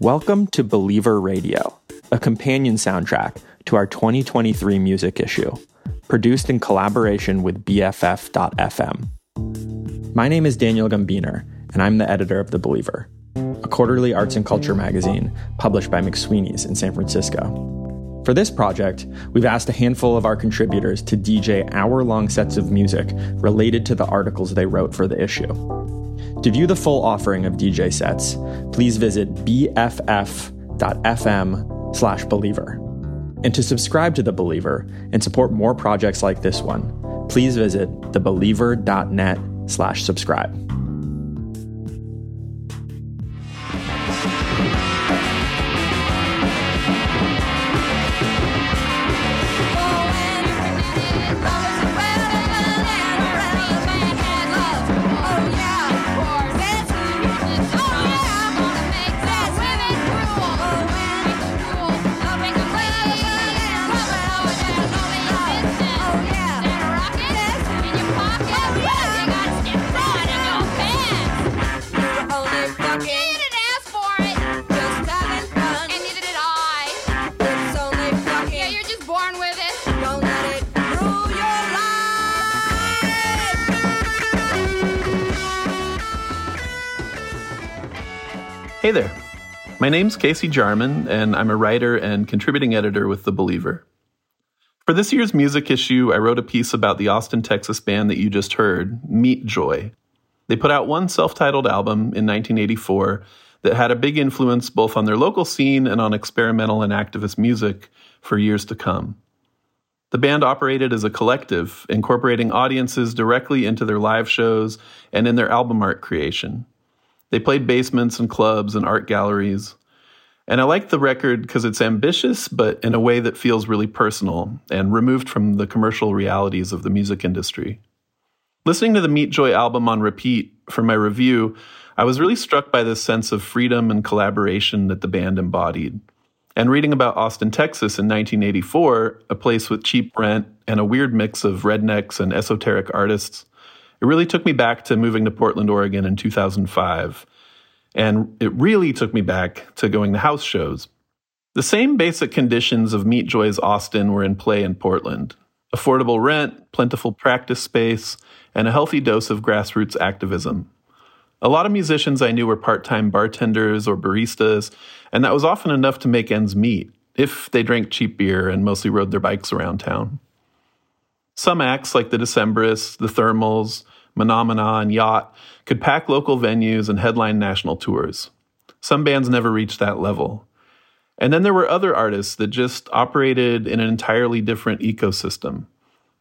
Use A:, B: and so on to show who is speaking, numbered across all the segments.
A: Welcome to Believer Radio, a companion soundtrack to our 2023 music issue, produced in collaboration with BFF.FM. My name is Daniel Gumbiner, and I'm the editor of The Believer, a quarterly arts and culture magazine published by McSweeney's in San Francisco. For this project, we've asked a handful of our contributors to DJ hour long sets of music related to the articles they wrote for the issue. To view the full offering of DJ sets, please visit bff.fm slash believer. And to subscribe to The Believer and support more projects like this one, please visit thebeliever.net slash subscribe.
B: My name's Casey Jarman, and I'm a writer and contributing editor with The Believer. For this year's music issue, I wrote a piece about the Austin, Texas band that you just heard, Meat Joy. They put out one self titled album in 1984 that had a big influence both on their local scene and on experimental and activist music for years to come. The band operated as a collective, incorporating audiences directly into their live shows and in their album art creation. They played basements and clubs and art galleries. And I like the record because it's ambitious, but in a way that feels really personal and removed from the commercial realities of the music industry. Listening to the Meat Joy album on repeat for my review, I was really struck by this sense of freedom and collaboration that the band embodied. And reading about Austin, Texas in 1984, a place with cheap rent and a weird mix of rednecks and esoteric artists, it really took me back to moving to Portland, Oregon in 2005. And it really took me back to going to house shows. The same basic conditions of Meat Joy's Austin were in play in Portland affordable rent, plentiful practice space, and a healthy dose of grassroots activism. A lot of musicians I knew were part time bartenders or baristas, and that was often enough to make ends meet if they drank cheap beer and mostly rode their bikes around town. Some acts like the Decemberists, the Thermals, Menomena, and Yacht could pack local venues and headline national tours. Some bands never reached that level. And then there were other artists that just operated in an entirely different ecosystem.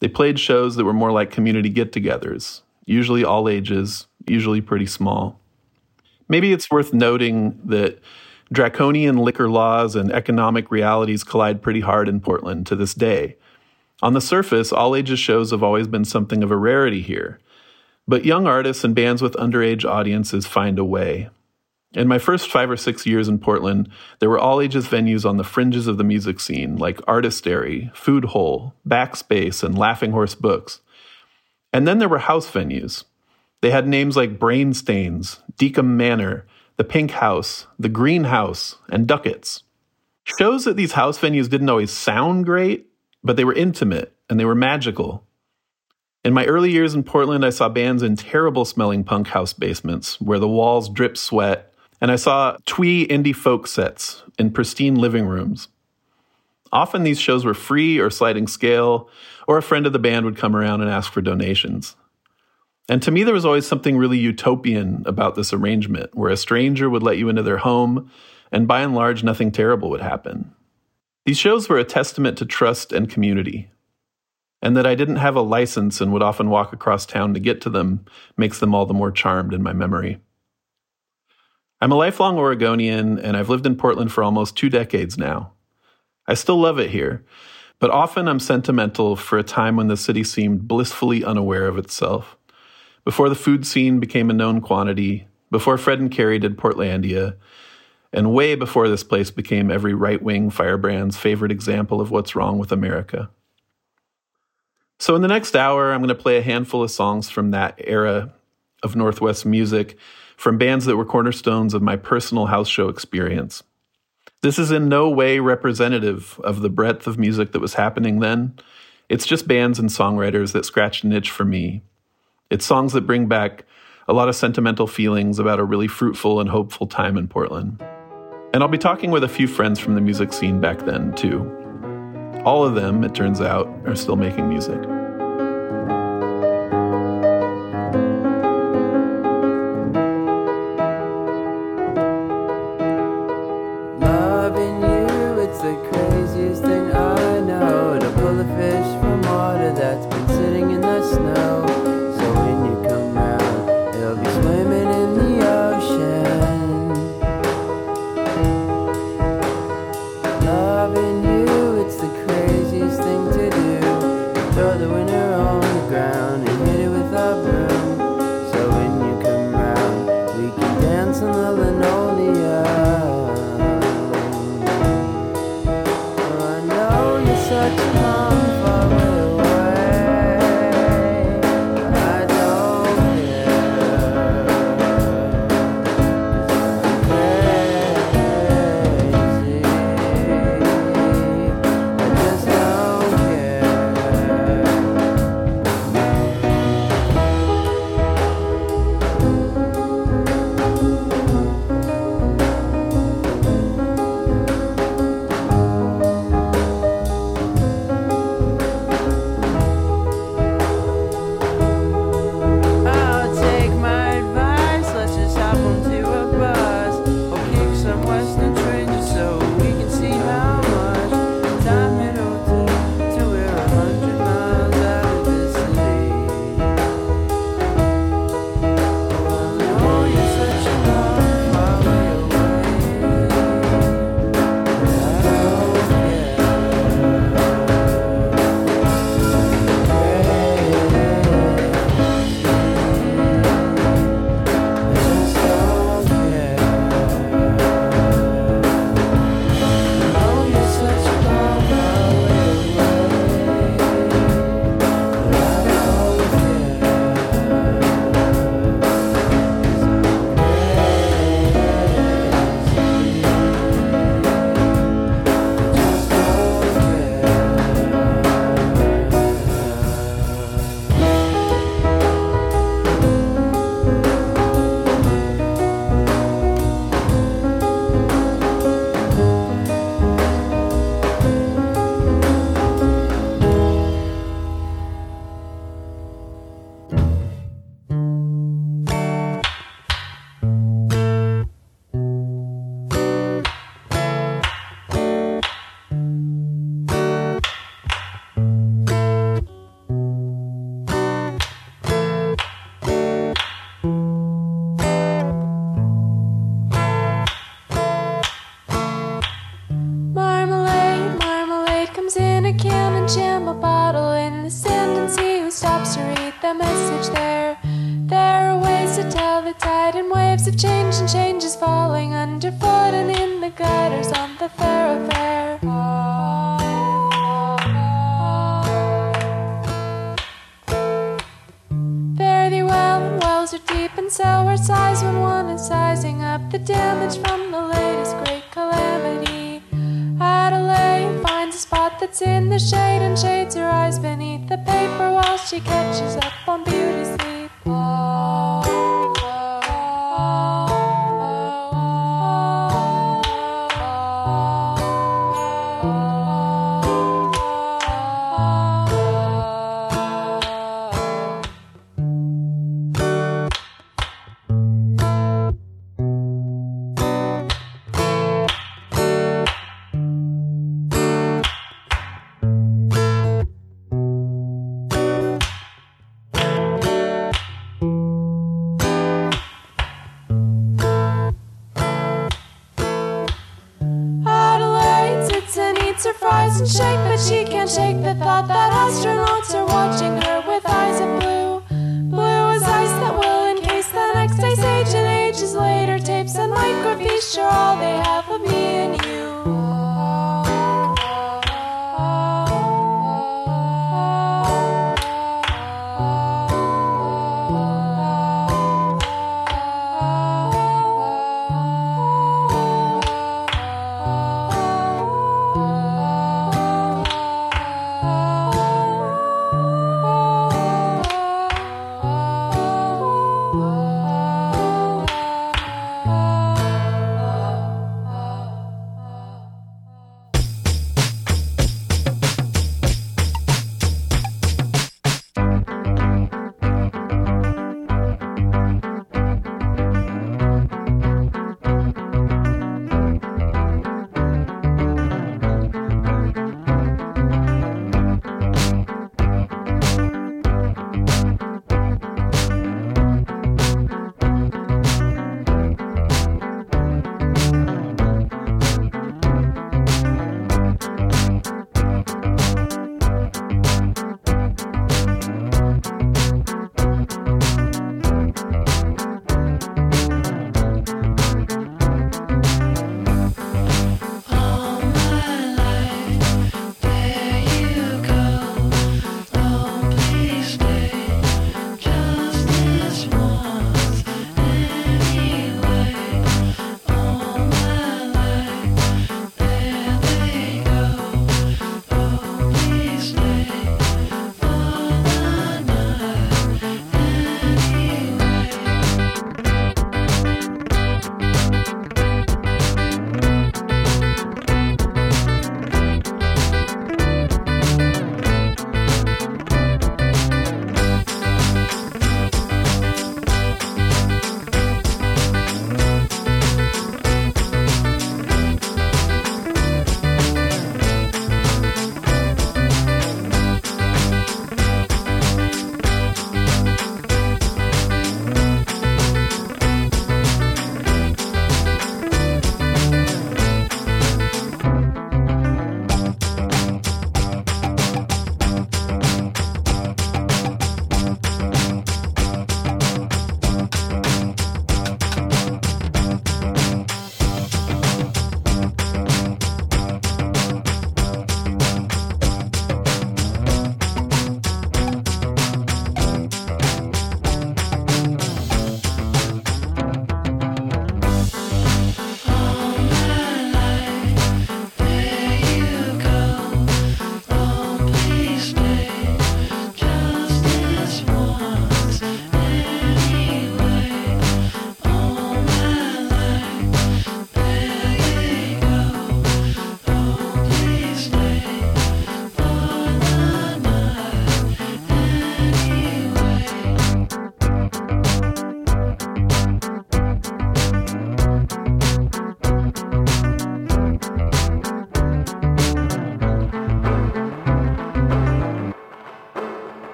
B: They played shows that were more like community get togethers, usually all ages, usually pretty small. Maybe it's worth noting that draconian liquor laws and economic realities collide pretty hard in Portland to this day. On the surface, all ages shows have always been something of a rarity here, but young artists and bands with underage audiences find a way. In my first five or six years in Portland, there were all ages venues on the fringes of the music scene, like Artistary, Food Hole, Backspace, and Laughing Horse Books. And then there were house venues. They had names like Brainstains, Deacom Manor, The Pink House, The Green House, and Ducats. Shows that these house venues didn't always sound great, but they were intimate and they were magical. In my early years in Portland, I saw bands in terrible smelling punk house basements where the walls dripped sweat, and I saw twee indie folk sets in pristine living rooms. Often these shows were free or sliding scale, or a friend of the band would come around and ask for donations. And to me, there was always something really utopian about this arrangement, where a stranger would let you into their home, and by and large, nothing terrible would happen. These shows were a testament to trust and community. And that I didn't have a license and would often walk across town to get to them makes them all the more charmed in my memory. I'm a lifelong Oregonian, and I've lived in Portland for almost two decades now. I still love it here, but often I'm sentimental for a time when the city seemed blissfully unaware of itself. Before the food scene became a known quantity, before Fred and Carrie did Portlandia, and way before this place became every right wing firebrand's favorite example of what's wrong with America. So, in the next hour, I'm going to play a handful of songs from that era of Northwest music,
C: from bands that were cornerstones of my personal house show experience. This is in no way representative of the breadth of music that was happening then. It's just bands and songwriters that scratched an itch for me. It's songs that bring back a lot of sentimental feelings about a really fruitful and hopeful time in Portland. And I'll be talking with a few friends from the music scene back then, too. All of them, it turns out, are still making music.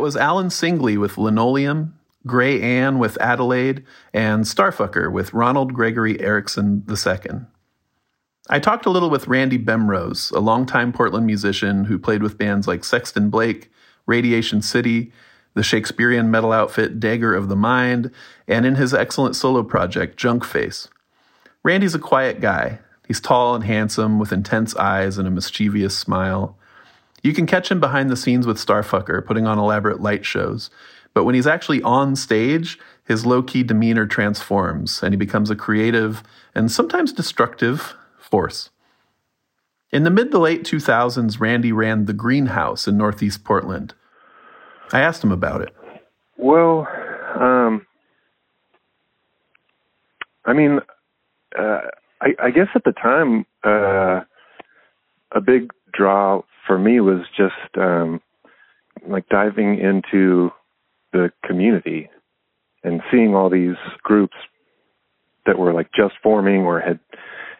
B: That was Alan Singley with Linoleum, Grey Anne with Adelaide, and Starfucker with Rawnald Gregory Erickson II. I talked a little with Randy Bemrose, a longtime Portland musician who played with bands like Sexton Blake, Radiation City, the Shakespearean metal outfit Dagger of the Mind, and in his excellent solo project, Junkface. Randy's a quiet guy. He's tall and handsome, with intense eyes and a mischievous smile. You can catch him behind the scenes with Starfucker, putting on elaborate light shows. But when he's actually on stage, his low key demeanor transforms and he becomes a creative and sometimes destructive force. In the mid to late 2000s, Randy ran the Greenhouse in Northeast Portland. I asked him about it.
D: Well, um, I mean, uh, I, I guess at the time, uh, a big draw for me was just um, like diving into the community and seeing all these groups that were like just forming or had,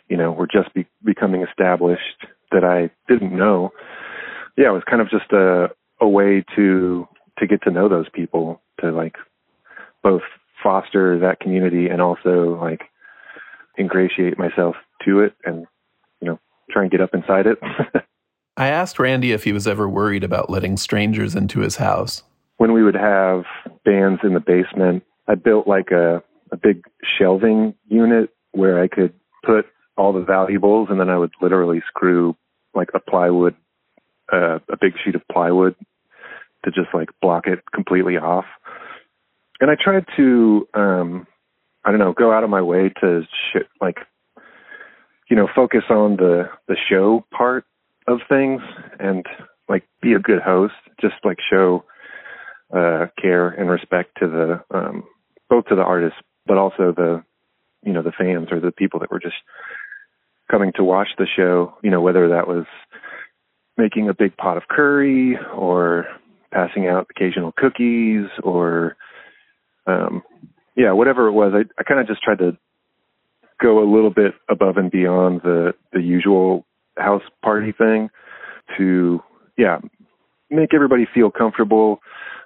D: you know, were just be- becoming established that I didn't know. Yeah, it was kind of just a a way to to get to know those people, to like both foster that community and also like ingratiate myself to it and you know try and get up inside it.
B: I asked Randy if he was ever worried about letting strangers into his house.
D: When we would have bands in the basement, I built like a a big shelving unit where I could put all the valuables and then I would literally screw like a plywood uh, a big sheet of plywood to just like block it completely off. And I tried to, um, I don't know, go out of my way to sh- like, you know, focus on the the show part of things and like be a good host, just like show uh, care and respect to the um, both to the artists, but also the you know the fans or the people that were just coming to watch the show. You know, whether that was making a big pot of curry or passing out occasional cookies or um yeah whatever it was i i kind of just tried to go a little bit above and beyond the the usual house party thing to yeah make everybody feel comfortable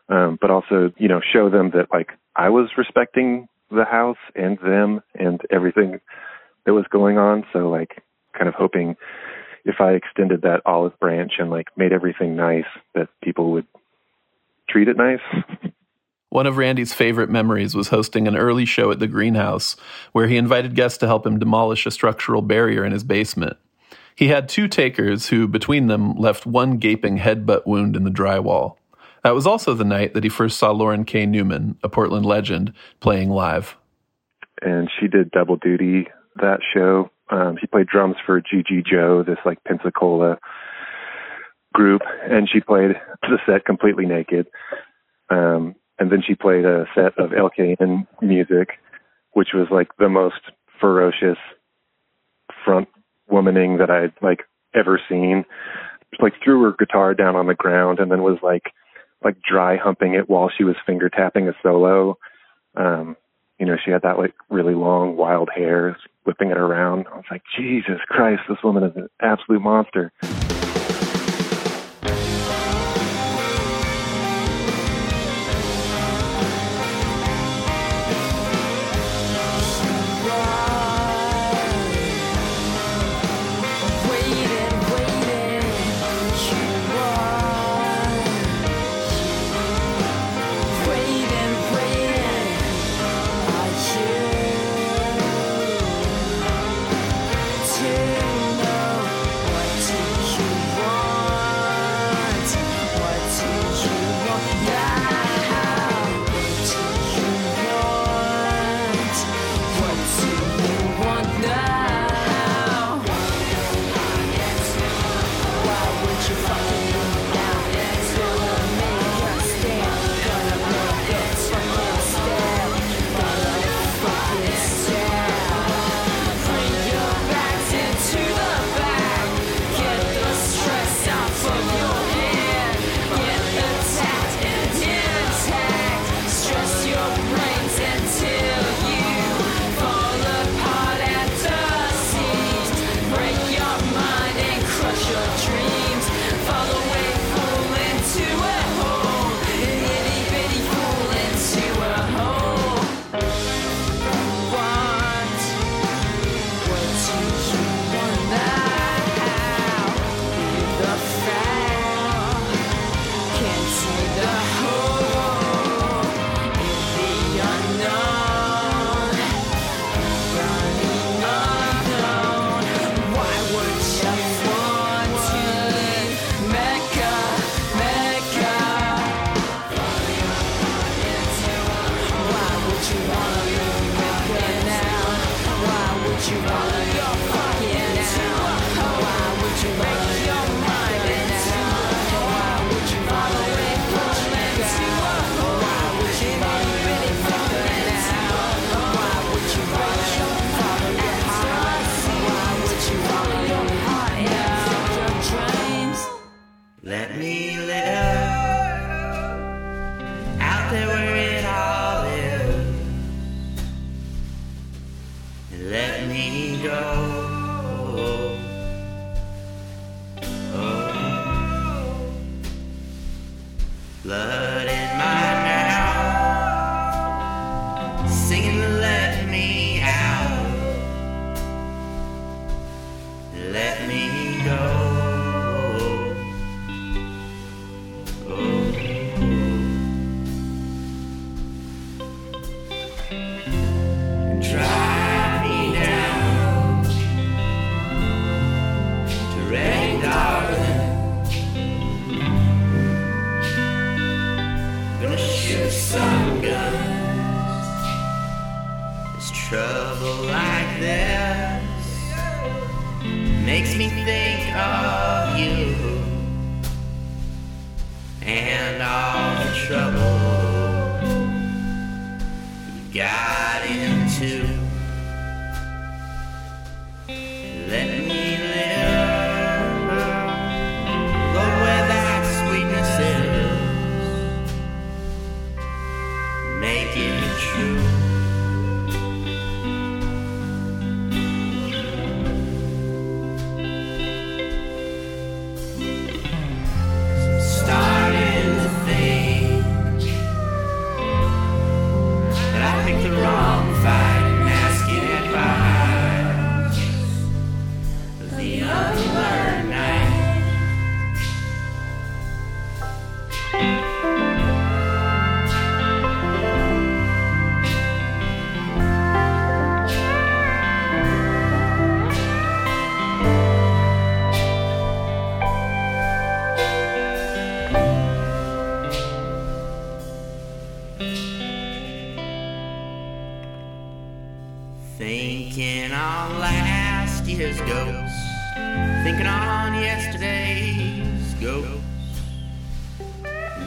D: um but also you know show them that like i was respecting the house and them and everything that was going on so like kind of hoping if i extended that olive branch and like made everything nice that people would treat it nice.
B: One of Randy's favorite memories was hosting an early show at the greenhouse, where he invited guests to help him demolish a structural barrier in his basement. He had two takers who, between them, left one gaping headbutt wound in the drywall. That was also the night that he first saw Lauren K. Newman, a Portland legend, playing live.
D: And she did double duty that show. Um, she played drums for Gigi Joe, this like Pensacola group, and she played the set completely naked. Um, and then she played a set of LKN music, which was like the most ferocious front womaning that I'd like ever seen. Just like threw her guitar down on the ground and then was like like dry humping it while she was finger tapping a solo. Um, you know, she had that like really long wild hair whipping it around. I was like, Jesus Christ, this woman is an absolute monster.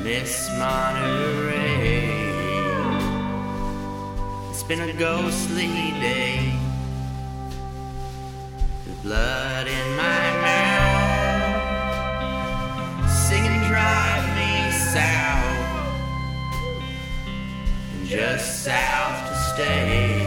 B: this Monterey. It's been a ghostly day. The blood in my mouth, singing drive me south, and just south to stay.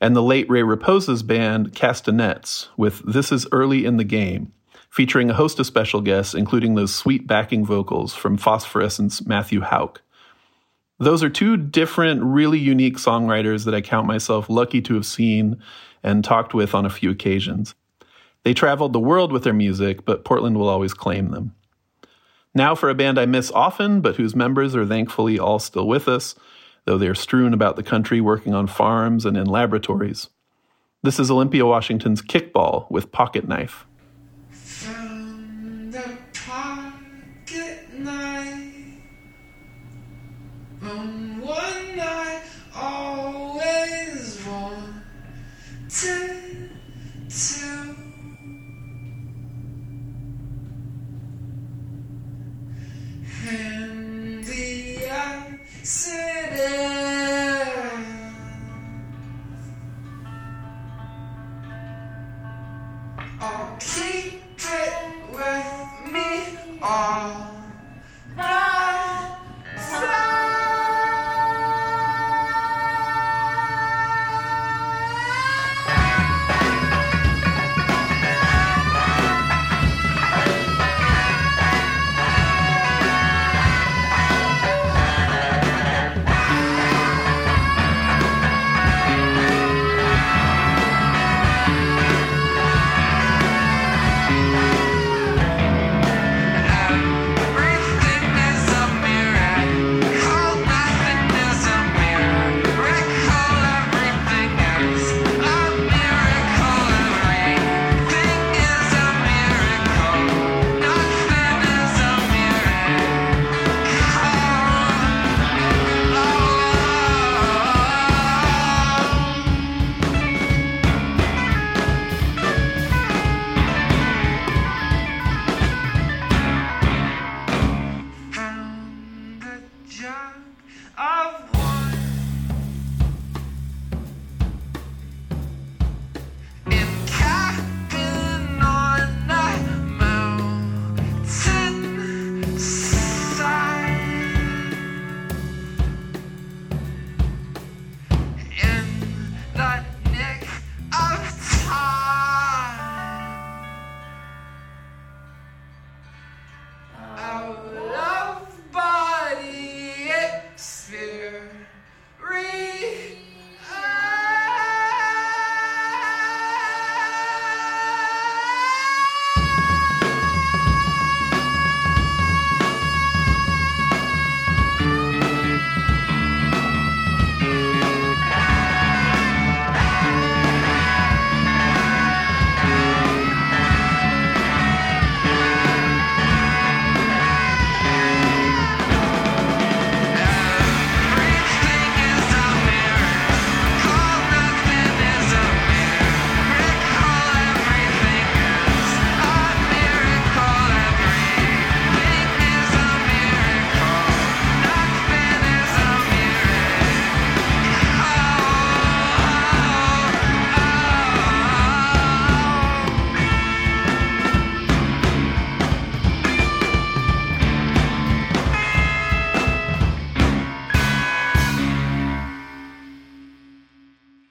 B: and the late Ray Raposa's band Castanets with This Is Early in the Game, featuring a host of special guests, including those sweet backing vocals from Phosphorescent's Matthew Houck. Those are two different, really unique songwriters that I count myself lucky to have seen and talked with on a few occasions. They traveled the world with their music, but Portland will always claim them. Now for a band I miss often, but whose members are thankfully all still with us, though they're strewn about the country working on farms and in laboratories. This is Olympia, Washington's Kickball with Pocket Knife.
E: One always.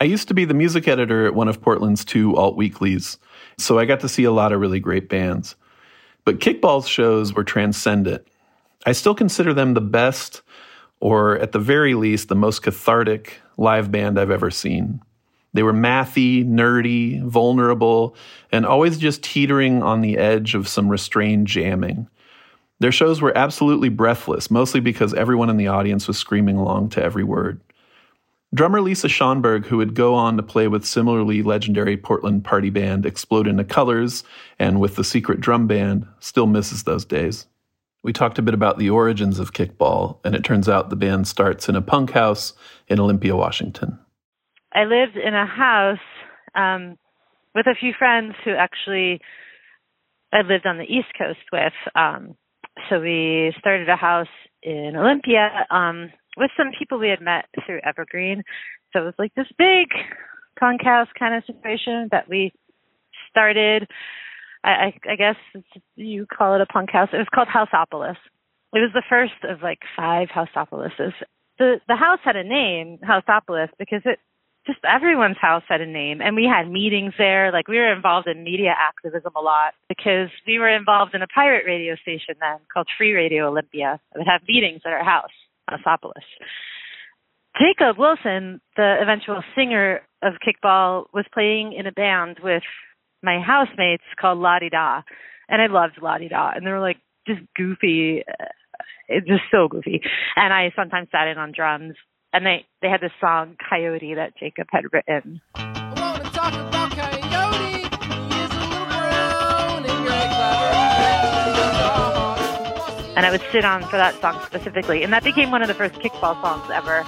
B: Used to be the music editor at one of Portland's two alt weeklies, so I got to see a lot of really great bands. But Kickball's shows were transcendent. I still consider them the best, or at the very least, the most cathartic live band I've ever seen. They were mathy, nerdy, vulnerable, and always just teetering on the edge of some restrained jamming. Their shows were absolutely breathless, mostly because everyone in the audience was screaming along to every word. Drummer Lisa Schonberg, who would go on to play with similarly legendary Portland party band Explode into Colors and with the Secret Drum Band, still misses those days. We talked a bit about the origins of kickball, and it turns out the band starts in a punk house in Olympia, Washington.
F: I lived in a house um, with a few friends who actually I lived on the East Coast with. Um, so we started a house in Olympia um, with some people we had met through Evergreen. So it was like this big house kind of situation that we started. I, I, I guess you call it a punk house. It was called Houseopolis. It was the first of like five Houseopolises. The the house had a name, Houseopolis, because it just everyone's house had a name and we had meetings there like we were involved in media activism a lot because we were involved in a pirate radio station then called free radio olympia that would have meetings at our house Houseopolis. jacob wilson the eventual singer of kickball was playing in a band with my housemates called la di da and i loved la di da and they were like just goofy uh, it's just so goofy and i sometimes sat in on drums and they they had this song Coyote that Jacob had written. And I would sit on for that song specifically, and that became one of the first kickball songs ever.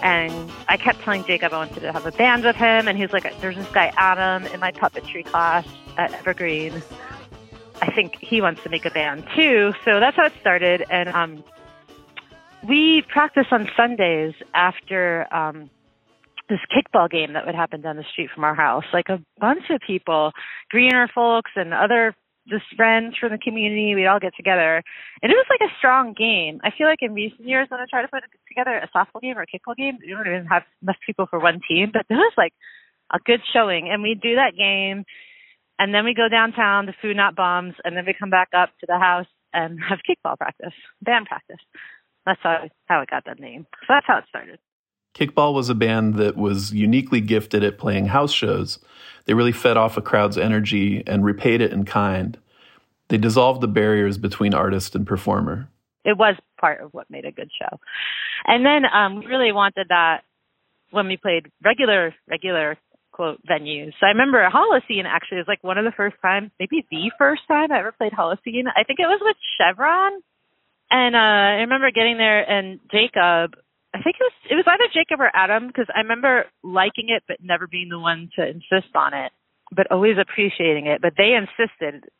F: And I kept telling Jacob I wanted to have a band with him, and he was like, "There's this guy Adam in my puppetry class at Evergreen. I think he wants to make a band too." So that's how it started, and um, we practice on Sundays after um, this kickball game that would happen down the street from our house. Like a bunch of people, greener folks and other just friends from the community, we'd all get together. And it was like a strong game. I feel like in recent years when I try to put together a softball game or a kickball game, you don't even have enough people for one team, but it was like a good showing. And we do that game and then we go downtown to Food Not Bombs and then we come back up to the house and have kickball practice, band practice. That's how how it got that name. So that's how it started.
B: Kickball was a band that was uniquely gifted at playing house shows. They really fed off a crowd's energy and repaid it in kind. They dissolved the barriers between artist and performer.
F: It was part of what made a good show. And then um, we really wanted that when we played regular, regular quote venues. So I remember Holocene actually was like one of the first times, maybe the first time I ever played Holocene. I think it was with Chevron and uh I remember getting there and Jacob I think it was it was either Jacob or Adam because I remember liking it but never being the one to insist on it, but always appreciating it. But they insisted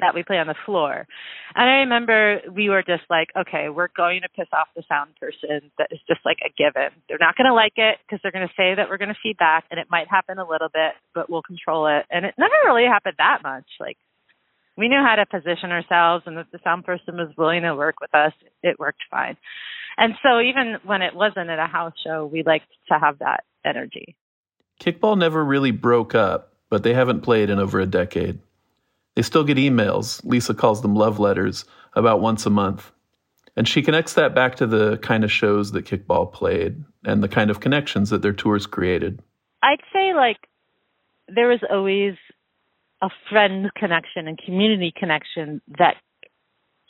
F: that we play on the floor. And I remember we were just like, okay, we're going to piss off the sound person. That is just like a given. They're not going to like it because they're going to say that we're going to feedback and it might happen a little bit, but we'll control it. And it never really happened that much. Like we knew how to position ourselves and if the sound person was willing to work with us, it worked fine. And so even when it wasn't at a house show, we liked to have that energy.
B: Kickball never really broke up, but they haven't played in over a decade. They still get emails, Lisa calls them love letters, about once a month. And she connects that back to the kind of shows that Kickball played and the kind of connections that their tours created.
F: I'd say like there was always a friend connection and community connection that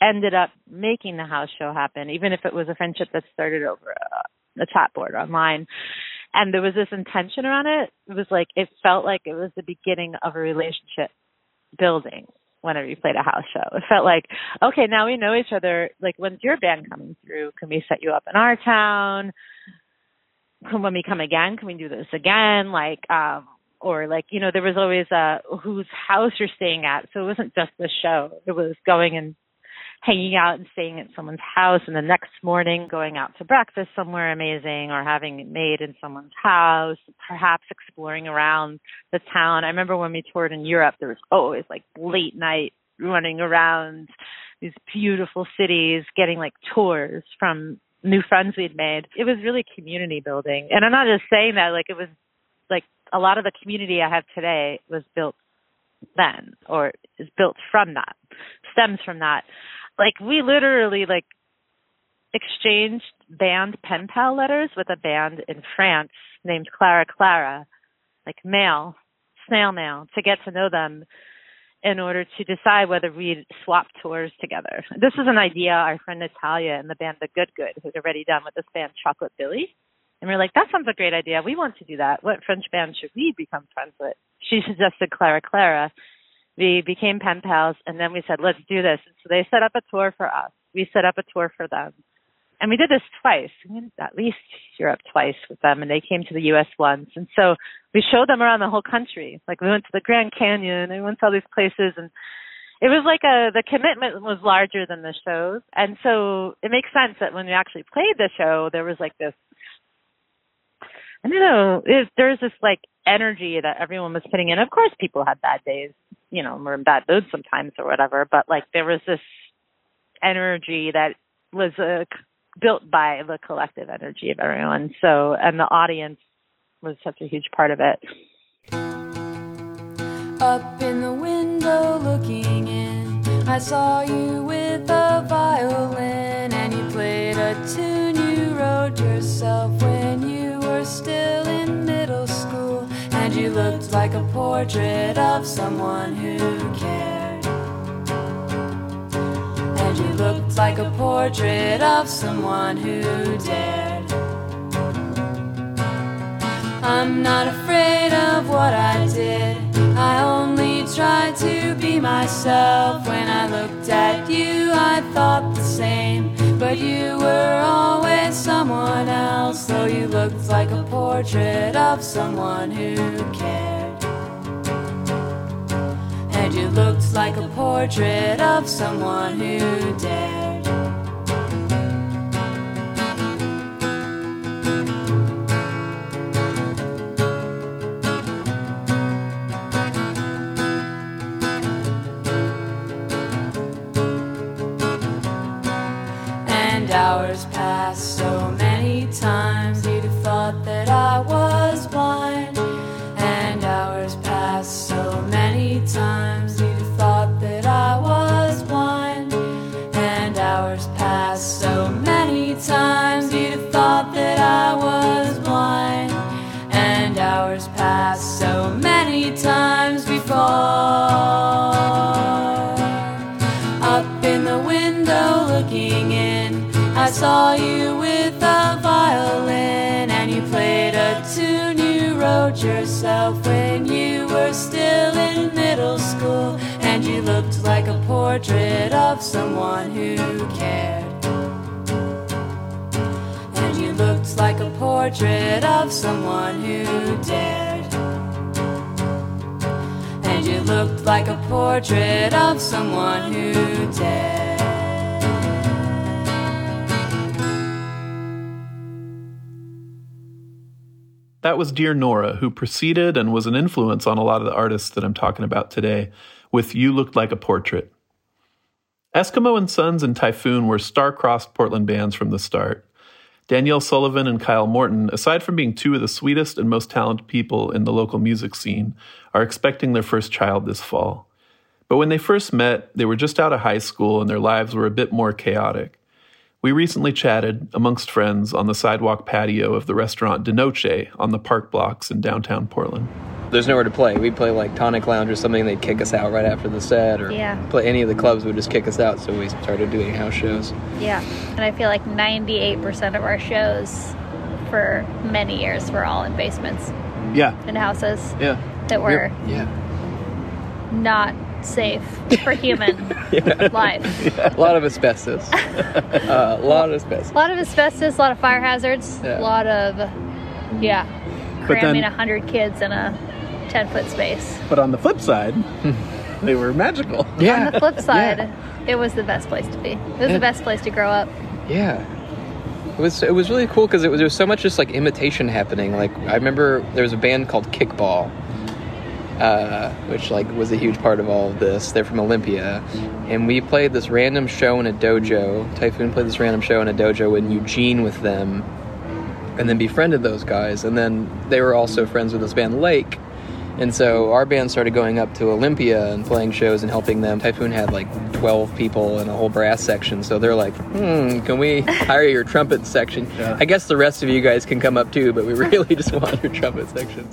F: ended up making the house show happen, even if it was a friendship that started over a, a chat board online. And there was this intention around it. It was like, it felt like it was the beginning of a relationship building whenever you played a house show. It felt like, okay, now we know each other. Like, when's your band coming through? Can we set you up in our town? When we come again, can we do this again? Like, um, or like you know there was always a whose house you're staying at so it wasn't just the show it was going and hanging out and staying at someone's house and the next morning going out to breakfast somewhere amazing or having it made in someone's house perhaps exploring around the town. I remember when we toured in europe there was always like late night running around these beautiful cities getting like tours from new friends we'd made. It was really community building. And i'm not just saying that like it was like a lot of the community I have today was built then or is built from that, stems from that. Like we literally like exchanged band pen pal letters with a band in France named Clara Clara, like mail, snail mail, to get to know them in order to decide whether we'd swap tours together. This is an idea our friend Natalia and the band The Good Good, who's already done with this band Chocolat Billy. And we're like, that sounds a great idea. We want to do that. What French band should we become friends with? She suggested Clara Clara. We became pen pals, and then we said, let's do this. And so they set up a tour for us. We set up a tour for them. And we did this twice, at least Europe twice with them, and they came to the U.S. once. And so we showed them around the whole country. Like we went to the Grand Canyon, and we went to all these places, and it was like a the commitment was larger than the shows. And so it makes sense that when we actually played the show, there was like this I don't know. There's this like energy that everyone was putting in. Of course, people had bad days, you know, were in bad moods sometimes or whatever. But like there was this energy that was uh, built by the collective energy of everyone. So, and the audience was such a huge part of it.
C: Up in the window looking in, I saw you with a violin, and you played a tune you wrote yourself when you were still you looked like a portrait of someone who cared. And you looked like a portrait of someone who dared. I'm not afraid of what I did. I only tried to be myself. When I looked at you, I thought the same. But you were always someone else, though you looked like a portrait of someone who cared. And you looked like a portrait of someone who dared. Hours passed so many times you'd have thought that I was blind. And hours passed so many times you'd have thought that I was blind. And hours passed so many times you'd have thought that I was blind. And hours passed yourself when you were still in middle school, and you looked like a portrait of someone who cared. And you looked like a portrait of someone who dared. And you looked like a portrait of someone who dared.
B: That was Dear Nora, who preceded and was an influence on a lot of the artists that I'm talking about today, with You Looked Like a Portrait. Eskimo and Sons and Typhoon were star-crossed Portland bands from the start. Danielle Sullivan and Kyle Morton, aside from being two of the sweetest and most talented people in the local music scene, are expecting their first child this fall. But when they first met, they were just out of high school and their lives were a bit more chaotic. We recently chatted, amongst friends, on the sidewalk patio of the restaurant De Noche on the park blocks in downtown Portland.
G: There's nowhere to play. We'd play like Tonic Lounge or something, they'd kick us out right after the set, or
H: Yeah.
G: play any of the clubs would just kick us out, so we started doing house shows.
H: Yeah, and I feel like 98% of our shows for many years were all in basements
B: Yeah,
H: In houses
B: yeah.
H: that were
G: Yeah.
H: not safe for human life.
G: A lot of asbestos. uh, a lot of asbestos.
H: A lot of asbestos, a lot of fire hazards,
G: Yeah.
H: a lot of, yeah,
B: But
H: cramming
B: then-
H: a 100 kids in a 10 foot space.
B: But on the flip side, they were magical.
G: Yeah.
H: On the flip side,
G: Yeah.
H: it was the best place to be. It was
G: Yeah.
H: the best place to grow up.
G: Yeah. It was it was really cool because it was there was so much just like imitation happening. Like I remember there was a band called Kickball, uh, which like was a huge part of all of this. They're from Olympia, and we played this random show in a dojo. Typhoon played this random show in a dojo in Eugene with them and then befriended those guys, and then they were also friends with this band Lake. And so our band started going up to Olympia and playing shows and helping them. Typhoon had like 12 people and a whole brass section. So they're like, hmm, can we hire your trumpet section?
B: Yeah.
G: I guess the rest of you guys can come up too, but we really just want your trumpet section.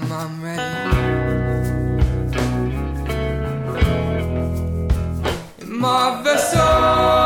I: Time I'm ready. In my vessel,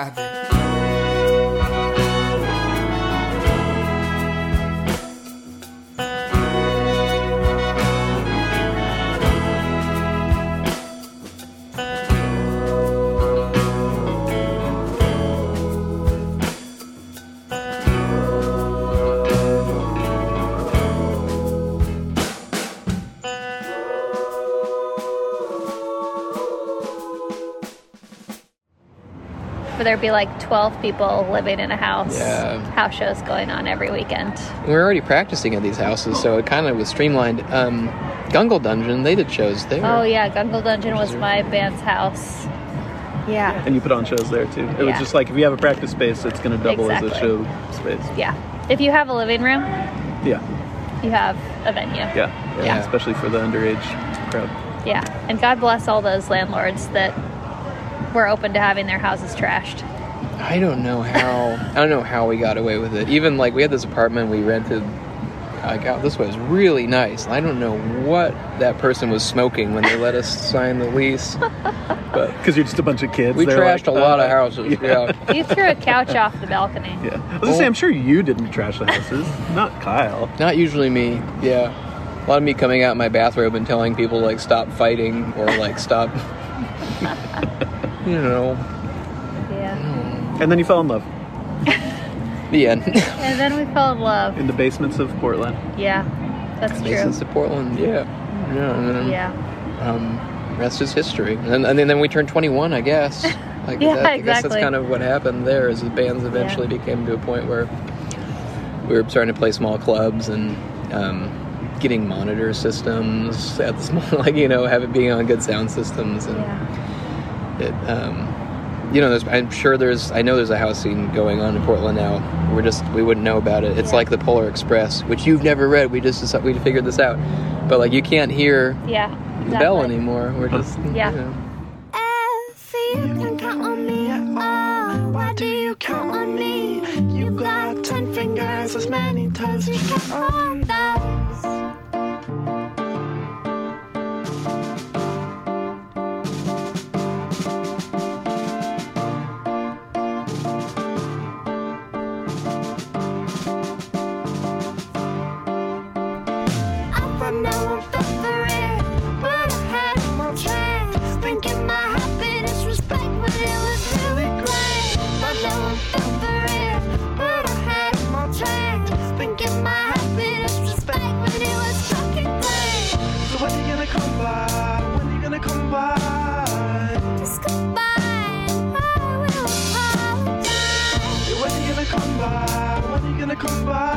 I: bad
H: there'd be like 12 people living in a house.
G: Yeah.
H: House shows going on every weekend.
G: We were already practicing at these houses, so it kind of was streamlined. Um, Gungle Dungeon, they did shows there.
H: Oh, yeah. Gungle Dungeon was my band's house. Yeah.
B: And you put on shows there too. It was just like if you have a practice space, it's going to double as a show space.
H: Yeah. If you have a living room,
B: Yeah,
H: you have a venue.
B: yeah, yeah.
H: Yeah.
B: Especially for the underage crowd.
H: Yeah. And God bless all those landlords that were open to having their houses trashed.
G: I don't know how. I don't know how we got away with it. Even like we had this apartment we rented. Like out this way it was really nice. I don't know what that person was smoking when they let us sign the lease, but
B: Because you're just a bunch of kids.
G: we trashed
B: like,
G: a lot
B: uh,
G: of houses. Yeah.
H: You threw a couch off the balcony.
B: Yeah. I was gonna say, I'm sure you didn't trash the houses, not Kyle.
G: Not usually me. Yeah. A lot of me coming out in my bathrobe and telling people like stop fighting or like stop. you know,
H: Yeah.
B: And then you fell in love
G: the end.
H: And then we fell in love.
B: in the basements of Portland.
H: Yeah. That's true.
G: Basements of Portland. Yeah. Yeah. And then,
H: Yeah.
G: um, rest is history. And then, and then, then we turned 21, I guess. Like
H: Yeah,
G: that, I guess that's kind of what happened there. Is the bands eventually became to a point where we were starting to play small clubs and um, getting monitor systems at the small, like you know, have it being on good sound systems and
H: Yeah.
G: It. Um, you know, there's, I'm sure there's. I know there's a house scene going on in Portland now. We're just we wouldn't know about it. It's
H: Yeah.
G: like the Polar Express, which you've never read. We just decided, we figured this out, but like you can't hear
H: Yeah.
G: the bell anymore. We're just
H: Yeah.
G: You know.
J: You can count on me, oh, why do you count on me? You got ten fingers, as many toes you count on those. When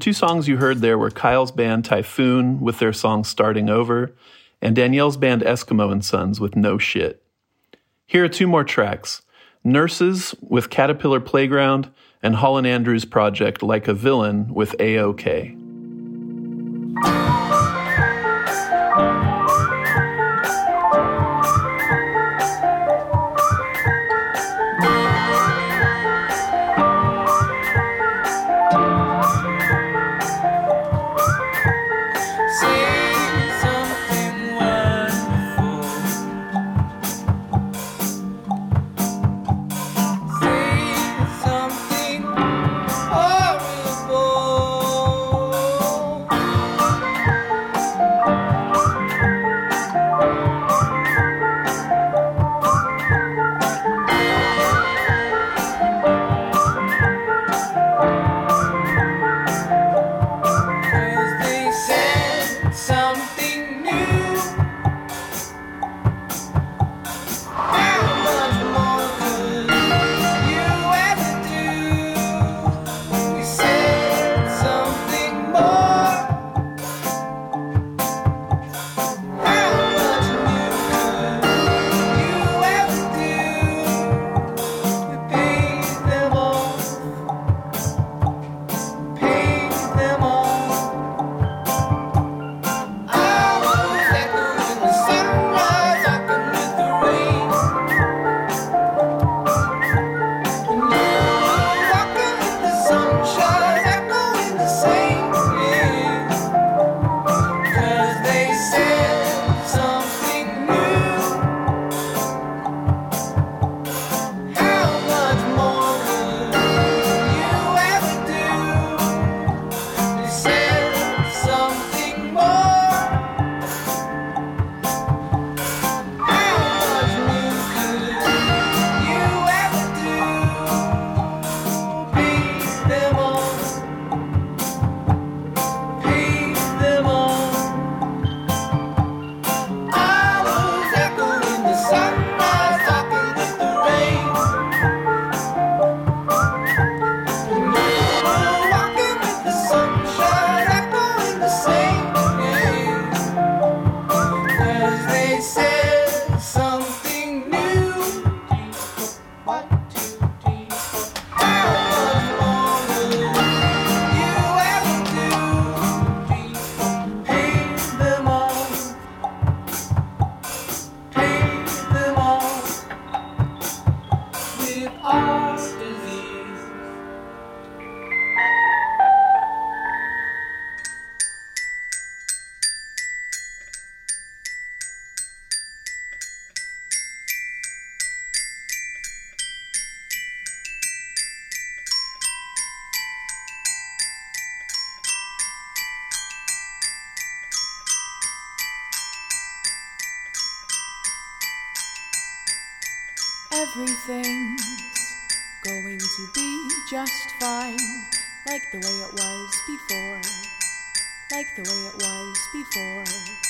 B: two songs you heard there were Kyle's band Typhoon with their song Starting Over, and Danielle's band Eskimo and Sons with No Shit. Here are two more tracks Nurses with Caterpillar Playground, and Holland Andrews' project Like a Villain with AOK.
K: Like the way it was before.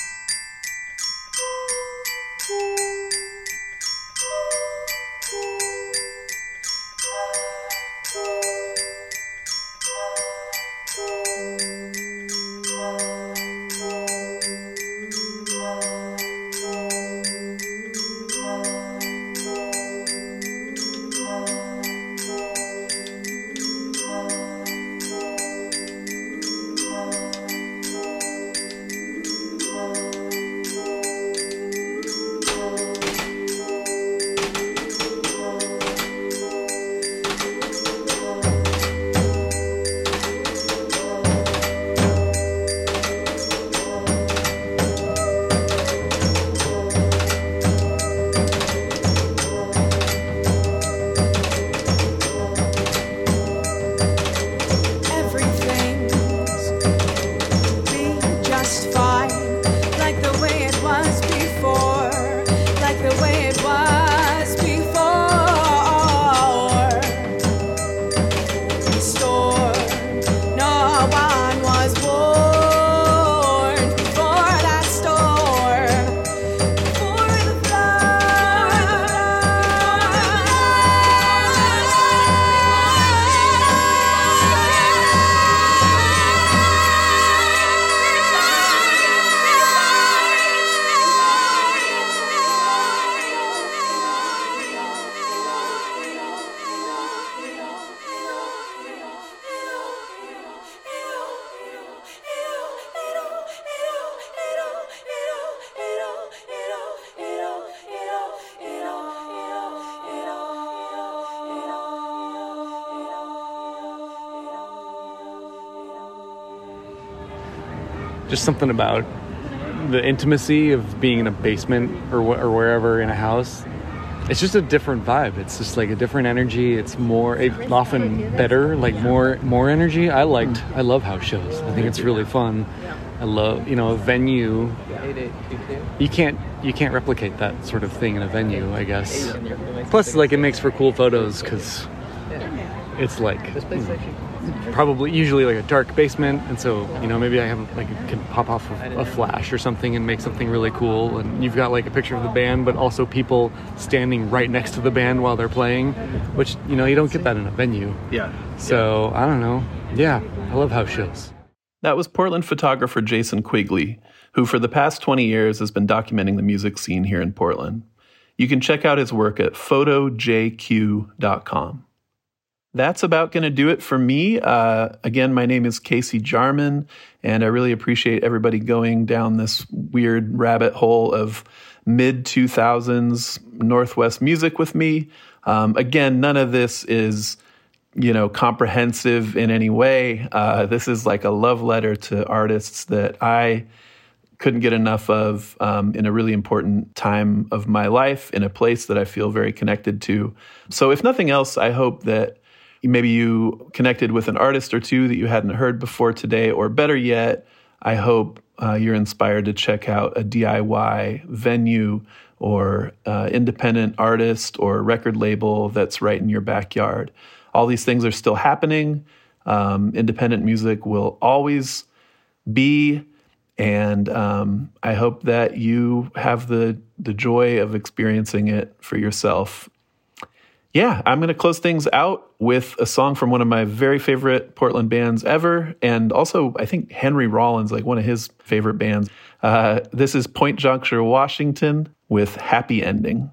K: Just
L: something about the intimacy of being in a basement or wh- or wherever in a house. It's just a different vibe. It's just like a different energy. It's more it, often better, like more more energy. I liked. I love house shows. I think it's really fun. I love you know a venue. You can't you can't replicate that sort of thing in a venue. I guess. Plus, like it makes for cool photos because it's like hmm. you know, probably usually like a dark basement and so you know maybe i have like can pop off a, a flash or something and make something really cool and you've got like a picture of the band but also people standing right next to the band while they're playing which you know you don't get that in a venue
B: Yeah.
L: so i don't know yeah i love house shows
B: That was Portland photographer Jason Quigley, who for the past 20 years has been documenting the music scene here in Portland. You can check out his work at photojq.com. That's about going to do it for me. Uh, again, my name is Casey Jarman, and I really appreciate everybody going down this weird rabbit hole of mid 2000s Northwest music with me. Um, again, none of this is you know comprehensive in any way. Uh, this is like a love letter to artists that I couldn't get enough of um, in a really important time of my life in a place that I feel very connected to. So, if nothing else, I hope that maybe you connected with an artist or two that you hadn't heard before today, or better yet, I hope uh, you're inspired to check out a DIY venue or uh, independent artist or record label that's right in your backyard. All these things are still happening. Um, independent music will always be and um, I hope that you have the the joy of experiencing it for yourself. Yeah, I'm going to close things out with a song from one of my very favorite Portland bands ever, and also I think Henry Rollins, like one of his favorite bands. Uh, this is Point Juncture, Washington, with "Happy Ending."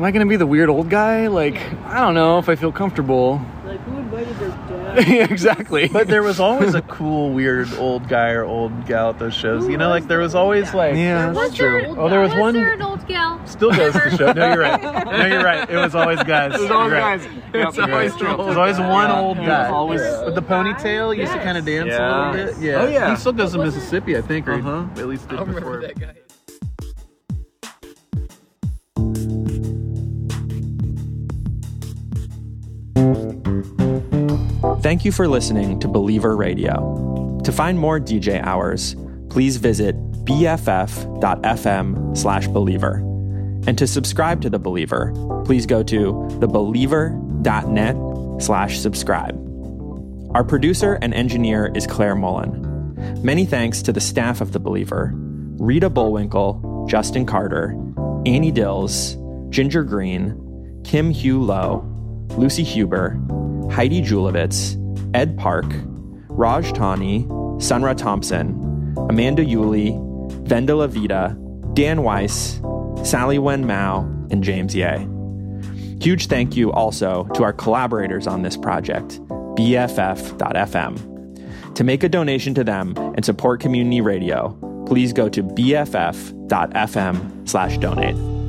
L: Am I going to be the weird old guy? Like, I don't know if I feel comfortable.
M: Like, who invited their dad?
L: yeah, exactly.
B: But there was always a cool, weird old guy or old gal at those shows. You know, like there was always like.
L: Yeah,
H: Was there
B: Oh, there was
H: was
B: one-
H: there an old gal?
B: Still goes to the show. No, you're right. No, you're right. It was always guys.
L: It was always
B: You're right.
L: guys.
B: It
L: Yep,
B: was
L: you're
B: always,
L: right.
B: there was always one old
L: Yeah.
B: guy.
L: Always-
B: with the ponytail. Used to kind of dance a little bit. Yeah.
L: Oh, yeah.
B: He still goes to Mississippi, I think, or he
L: Uh-huh.
B: at least did
G: I
B: before.
A: Thank you for listening to Believer Radio. To find more DJ hours, please visit bff.fm slash believer. And to subscribe to The Believer, please go to thebeliever.net slash subscribe. Our producer and engineer is Claire Mullen. Many thanks to the staff of The Believer Rita Bullwinkle, Justin Carter, Annie Dills, Ginger Green, Kim Hugh Lowe, Lucy Huber, Heidi Julavits, Ed Park, Raj Tani, Sunra Thompson, Amanda Uhle, Vendela Vida, Dan Weiss, Sally Wen Mao, and James Yeh. Huge thank you also to our collaborators on this project, BFF.FM. To make a donation to them and support community radio, please go to BFF.FM slash donate.